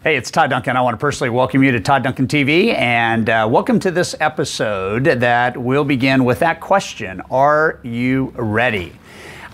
Hey, it's Todd Duncan. I want to personally welcome you to Todd Duncan TV and uh, welcome to this episode that will begin with that question Are you ready?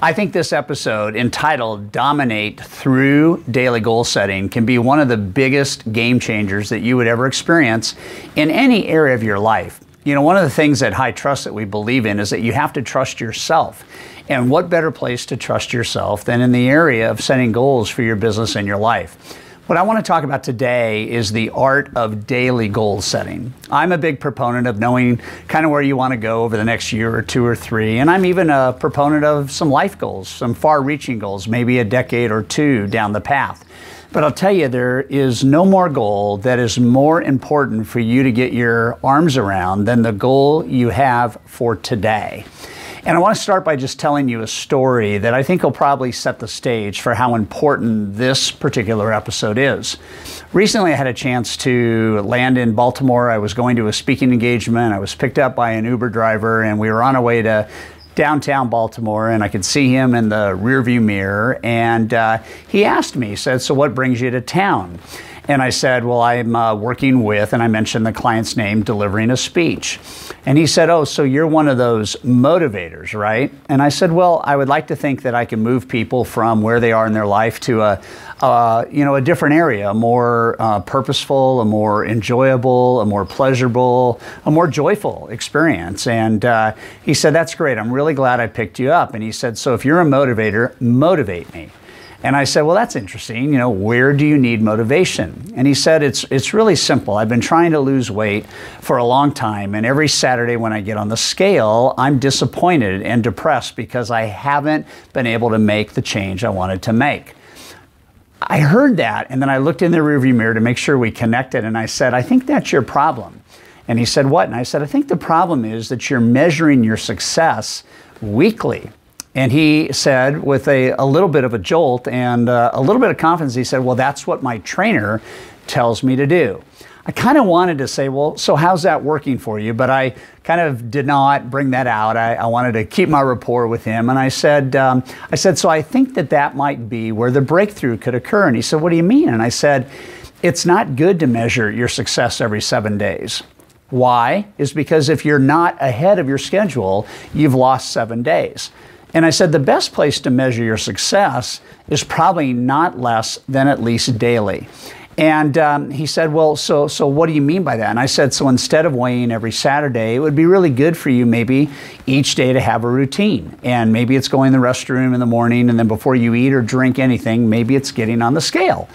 I think this episode, entitled Dominate Through Daily Goal Setting, can be one of the biggest game changers that you would ever experience in any area of your life. You know, one of the things at High Trust that we believe in is that you have to trust yourself. And what better place to trust yourself than in the area of setting goals for your business and your life? What I want to talk about today is the art of daily goal setting. I'm a big proponent of knowing kind of where you want to go over the next year or two or three, and I'm even a proponent of some life goals, some far reaching goals, maybe a decade or two down the path. But I'll tell you, there is no more goal that is more important for you to get your arms around than the goal you have for today. And I want to start by just telling you a story that I think will probably set the stage for how important this particular episode is. Recently, I had a chance to land in Baltimore. I was going to a speaking engagement. I was picked up by an Uber driver, and we were on our way to downtown Baltimore, and I could see him in the rearview mirror. And uh, he asked me, he said, So, what brings you to town? And I said, Well, I'm uh, working with, and I mentioned the client's name, delivering a speech. And he said, Oh, so you're one of those motivators, right? And I said, Well, I would like to think that I can move people from where they are in their life to a, uh, you know, a different area, a more uh, purposeful, a more enjoyable, a more pleasurable, a more joyful experience. And uh, he said, That's great. I'm really glad I picked you up. And he said, So if you're a motivator, motivate me. And I said, Well, that's interesting. You know, where do you need motivation? And he said, It's, it's really simple. I've been trying to lose weight for a long time. And every Saturday when I get on the scale, I'm disappointed and depressed because I haven't been able to make the change I wanted to make. I heard that, and then I looked in the rearview mirror to make sure we connected, and I said, I think that's your problem. And he said, What? And I said, I think the problem is that you're measuring your success weekly. And he said, with a, a little bit of a jolt and uh, a little bit of confidence, he said, Well, that's what my trainer tells me to do. I kind of wanted to say, Well, so how's that working for you? But I kind of did not bring that out. I, I wanted to keep my rapport with him. And I said, um, I said, So I think that that might be where the breakthrough could occur. And he said, What do you mean? And I said, It's not good to measure your success every seven days. Why? Is because if you're not ahead of your schedule, you've lost seven days. And I said the best place to measure your success is probably not less than at least daily. And um, he said, Well, so, so what do you mean by that? And I said, So instead of weighing every Saturday, it would be really good for you maybe each day to have a routine. And maybe it's going to the restroom in the morning, and then before you eat or drink anything, maybe it's getting on the scale.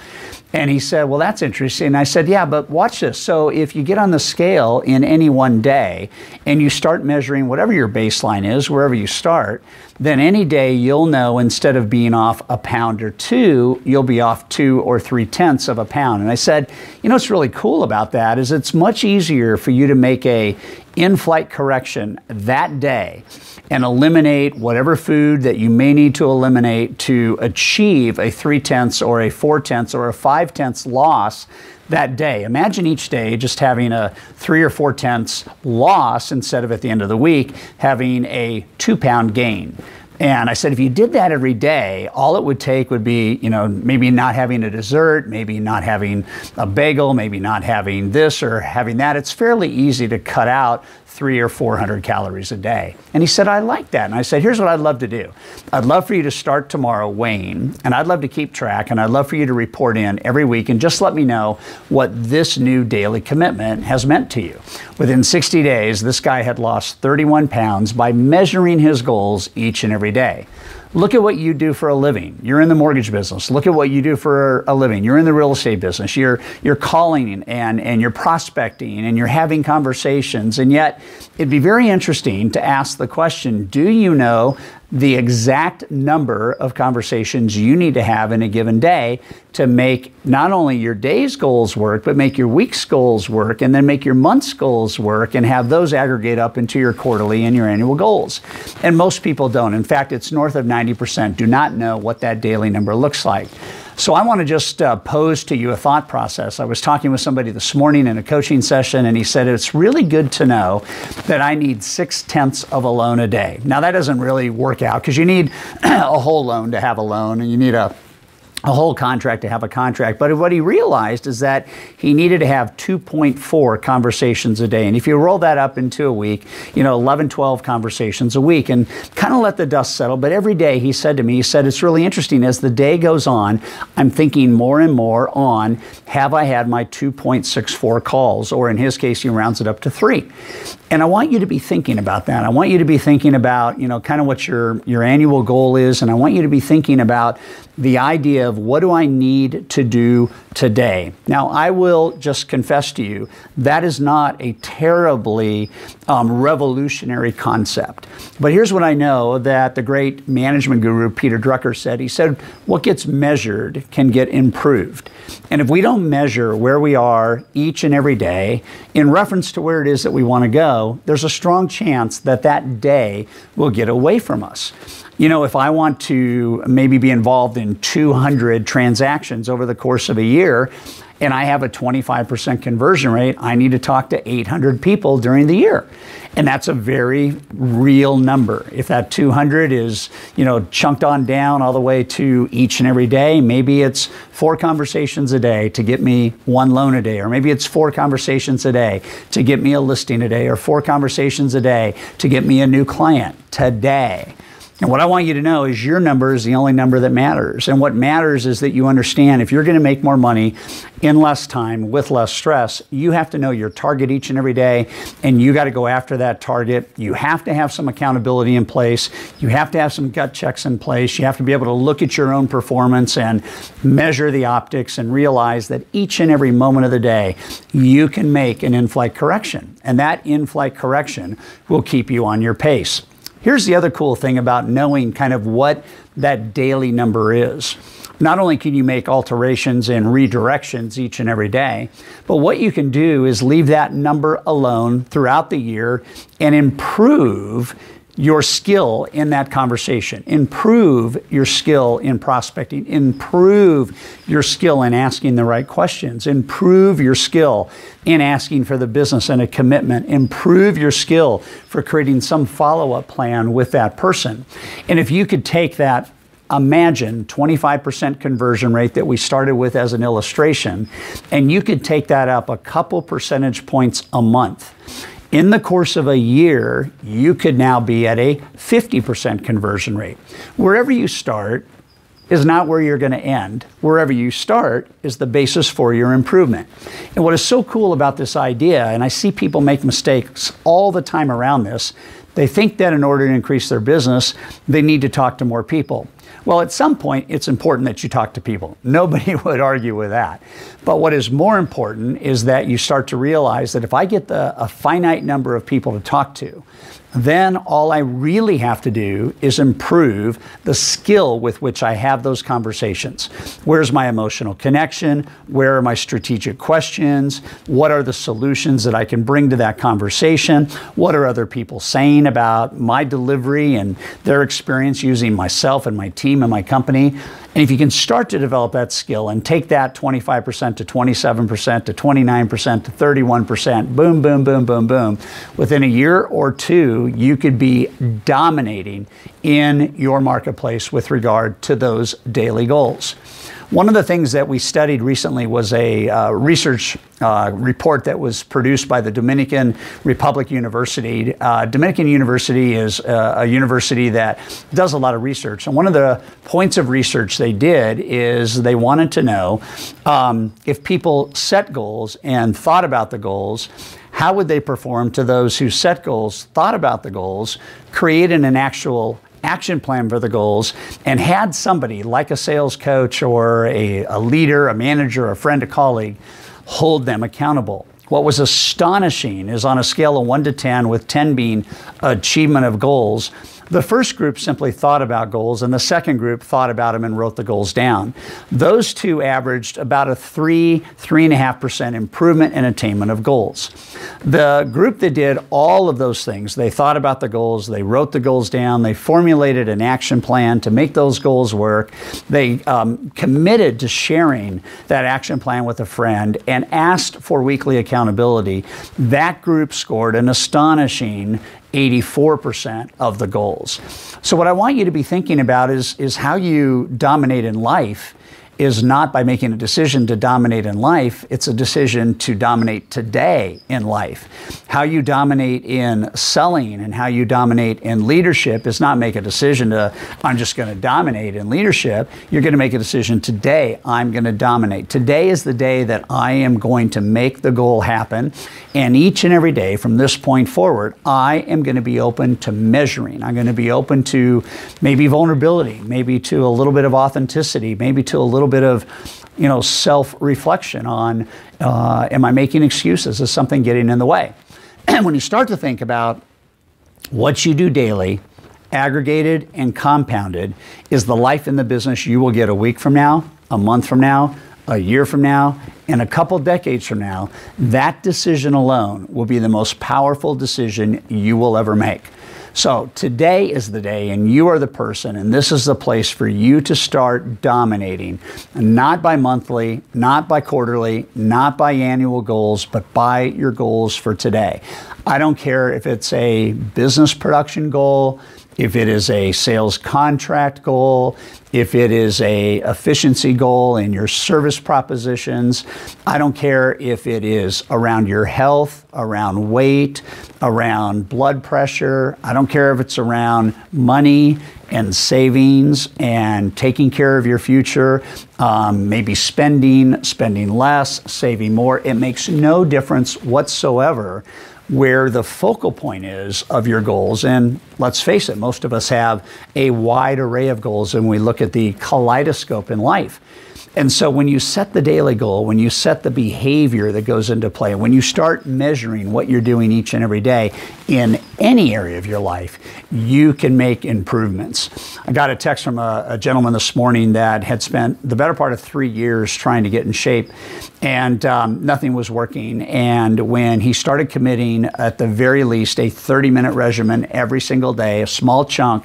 And he said, Well, that's interesting. And I said, Yeah, but watch this. So if you get on the scale in any one day and you start measuring whatever your baseline is, wherever you start, then any day you'll know instead of being off a pound or two, you'll be off two or three tenths of a pound. And I said, You know what's really cool about that is it's much easier for you to make a in flight correction that day and eliminate whatever food that you may need to eliminate to achieve a three tenths or a four tenths or a five tenths loss that day. Imagine each day just having a three or four tenths loss instead of at the end of the week having a two pound gain. And I said, if you did that every day, all it would take would be, you know, maybe not having a dessert, maybe not having a bagel, maybe not having this or having that. It's fairly easy to cut out three or 400 calories a day. And he said, I like that. And I said, here's what I'd love to do. I'd love for you to start tomorrow weighing, and I'd love to keep track, and I'd love for you to report in every week and just let me know what this new daily commitment has meant to you. Within 60 days, this guy had lost 31 pounds by measuring his goals each and every day. Look at what you do for a living. You're in the mortgage business. Look at what you do for a living. You're in the real estate business. You're you're calling and and you're prospecting and you're having conversations. And yet, it'd be very interesting to ask the question, do you know the exact number of conversations you need to have in a given day to make not only your day's goals work, but make your week's goals work, and then make your month's goals work, and have those aggregate up into your quarterly and your annual goals. And most people don't. In fact, it's north of 90% do not know what that daily number looks like. So I want to just uh, pose to you a thought process. I was talking with somebody this morning in a coaching session, and he said it's really good to know that I need six tenths of a loan a day. Now that doesn't really work out because you need a whole loan to have a loan, and you need a a whole contract to have a contract. But what he realized is that he needed to have 2.4 conversations a day. And if you roll that up into a week, you know, 11, 12 conversations a week and kind of let the dust settle. But every day he said to me, he said, it's really interesting. As the day goes on, I'm thinking more and more on have I had my 2.64 calls? Or in his case, he rounds it up to three. And I want you to be thinking about that. I want you to be thinking about, you know, kind of what your, your annual goal is. And I want you to be thinking about the idea of what do I need to do today. Now, I will just confess to you, that is not a terribly um, revolutionary concept. But here's what I know that the great management guru Peter Drucker said. He said, What gets measured can get improved. And if we don't measure where we are each and every day in reference to where it is that we want to go, there's a strong chance that that day will get away from us you know, if I want to maybe be involved in 200 transactions over the course of a year, and I have a 25% conversion rate, I need to talk to 800 people during the year. And that's a very real number. If that 200 is, you know, chunked on down all the way to each and every day, maybe it's four conversations a day to get me one loan a day, or maybe it's four conversations a day to get me a listing a day, or four conversations a day to get me a new client today. And what I want you to know is your number is the only number that matters. And what matters is that you understand if you're going to make more money in less time with less stress, you have to know your target each and every day and you got to go after that target. You have to have some accountability in place. You have to have some gut checks in place. You have to be able to look at your own performance and measure the optics and realize that each and every moment of the day you can make an in-flight correction. And that in-flight correction will keep you on your pace. Here's the other cool thing about knowing kind of what that daily number is. Not only can you make alterations and redirections each and every day, but what you can do is leave that number alone throughout the year and improve your skill in that conversation, improve your skill in prospecting, improve your skill in asking the right questions, improve your skill in asking for the business and a commitment, improve your skill for creating some follow up plan with that person. And if you could take that imagine 25% conversion rate that we started with as an illustration, and you could take that up a couple percentage points a month in the course of a year, you could now be at a 50% conversion rate. Wherever you start is not where you're going to end. Wherever you start is the basis for your improvement. And what is so cool about this idea, and I see people make mistakes all the time around this, they think that in order to increase their business, they need to talk to more people. Well, at some point, it's important that you talk to people. Nobody would argue with that. But what is more important is that you start to realize that if I get the, a finite number of people to talk to, then all I really have to do is improve the skill with which I have those conversations. Where's my emotional connection? Where are my strategic questions? What are the solutions that I can bring to that conversation? What are other people saying about my delivery and their experience using myself and my team and my company? And if you can start to develop that skill and take that 25% to 27% to 29% to 31%, boom, boom, boom, boom, boom, within a year or two, you could be dominating in your marketplace with regard to those daily goals. One of the things that we studied recently was a uh, research uh, report that was produced by the Dominican Republic University. Uh, Dominican University is uh, a university that does a lot of research. And one of the points of research they did is they wanted to know um, if people set goals and thought about the goals, how would they perform to those who set goals, thought about the goals, created an actual action plan for the goals, and had somebody like a sales coach or a, a leader, a manager, a friend, a colleague hold them accountable. What was astonishing is on a scale of 1 to 10, with 10 being achievement of goals, the first group simply thought about goals, and the second group thought about them and wrote the goals down. Those two averaged about a three, three and a half percent improvement in attainment of goals. The group that did all of those things, they thought about the goals, they wrote the goals down, they formulated an action plan to make those goals work, they um, committed to sharing that action plan with a friend, and asked for weekly accountability. That group scored an astonishing 84% of the goals. So, what I want you to be thinking about is, is how you dominate in life is not by making a decision to dominate in life, it's a decision to dominate today in life. How you dominate in selling and how you dominate in leadership is not make a decision to, I'm just going to dominate in leadership. You're going to make a decision today, I'm going to dominate. Today is the day that I am going to make the goal happen. And each and every day from this point forward, I am going to be open to measuring. I'm going to be open to maybe vulnerability, maybe to a little bit of authenticity, maybe to a little bit of you know self-reflection on uh, am i making excuses? Is something getting in the way? And when you start to think about what you do daily aggregated and compounded is the life in the business you will get a week from now a month from now a year from now and a couple decades from now that decision alone will be the most powerful decision you will ever make so today is the day, and you are the person, and this is the place for you to start dominating, not by monthly, not by quarterly, not by annual goals, but by your goals for today. I don't care if it's a business production goal, if it is a sales contract goal, if it is a efficiency goal in your service propositions, I don't care if it is around your health, around weight, around blood pressure, I don't care if it's around money and savings and taking care of your future, um, maybe spending, spending less, saving more. It makes no difference whatsoever where the focal point is of your goals. And let's face it, most of us have a wide array of goals, and we look at the kaleidoscope in life. And so when you set the daily goal, when you set the behavior that goes into play, when you start measuring what you're doing each and every day in any area of your life, you can make improvements. I got a text from a, a gentleman this morning that had spent the better part of three years trying to get in shape and um, nothing was working. And when he started committing, at the very least, a 30 minute regimen every single day, a small chunk,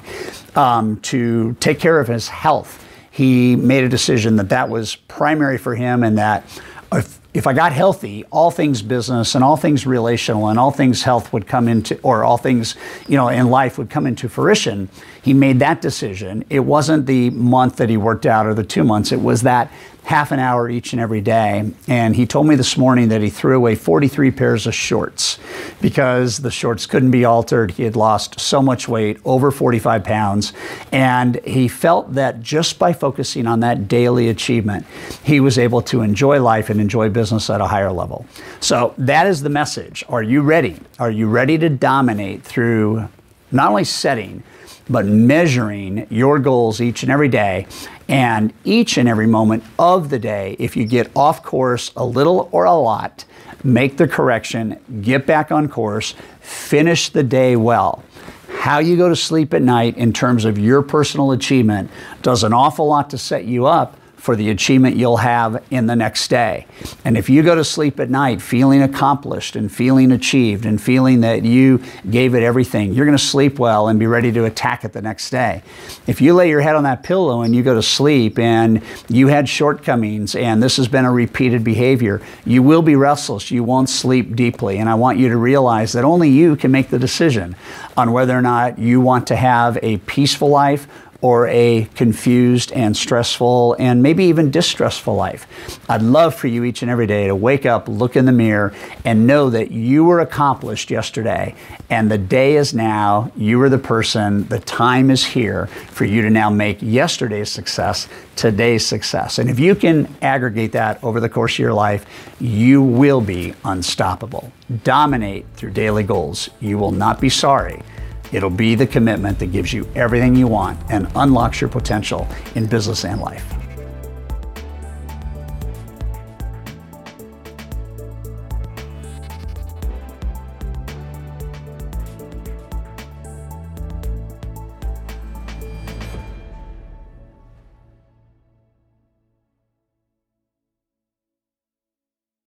um, to take care of his health he made a decision that that was primary for him and that if, if I got healthy, all things business and all things relational and all things health would come into, or all things, you know, in life would come into fruition. He made that decision. It wasn't the month that he worked out or the two months. It was that half an hour each and every day. And he told me this morning that he threw away 43 pairs of shorts because the shorts couldn't be altered. He had lost so much weight, over 45 pounds. And he felt that just by focusing on that daily achievement, he was able to enjoy life and enjoy business at a higher level. So that is the message. Are you ready? Are you ready to dominate through not only setting, but measuring your goals each and every day and each and every moment of the day. If you get off course a little or a lot, make the correction, get back on course, finish the day well. How you go to sleep at night in terms of your personal achievement does an awful lot to set you up for the achievement you'll have in the next day. And if you go to sleep at night feeling accomplished and feeling achieved and feeling that you gave it everything, you're going to sleep well and be ready to attack it the next day. If you lay your head on that pillow and you go to sleep and you had shortcomings and this has been a repeated behavior, you will be restless. You won't sleep deeply. And I want you to realize that only you can make the decision on whether or not you want to have a peaceful life or a confused and stressful and maybe even distressful life. I'd love for you each and every day to wake up, look in the mirror, and know that you were accomplished yesterday and the day is now. You are the person, the time is here for you to now make yesterday's success today's success. And if you can aggregate that over the course of your life, you will be unstoppable. Dominate through daily goals. You will not be sorry It'll be the commitment that gives you everything you want and unlocks your potential in business and life.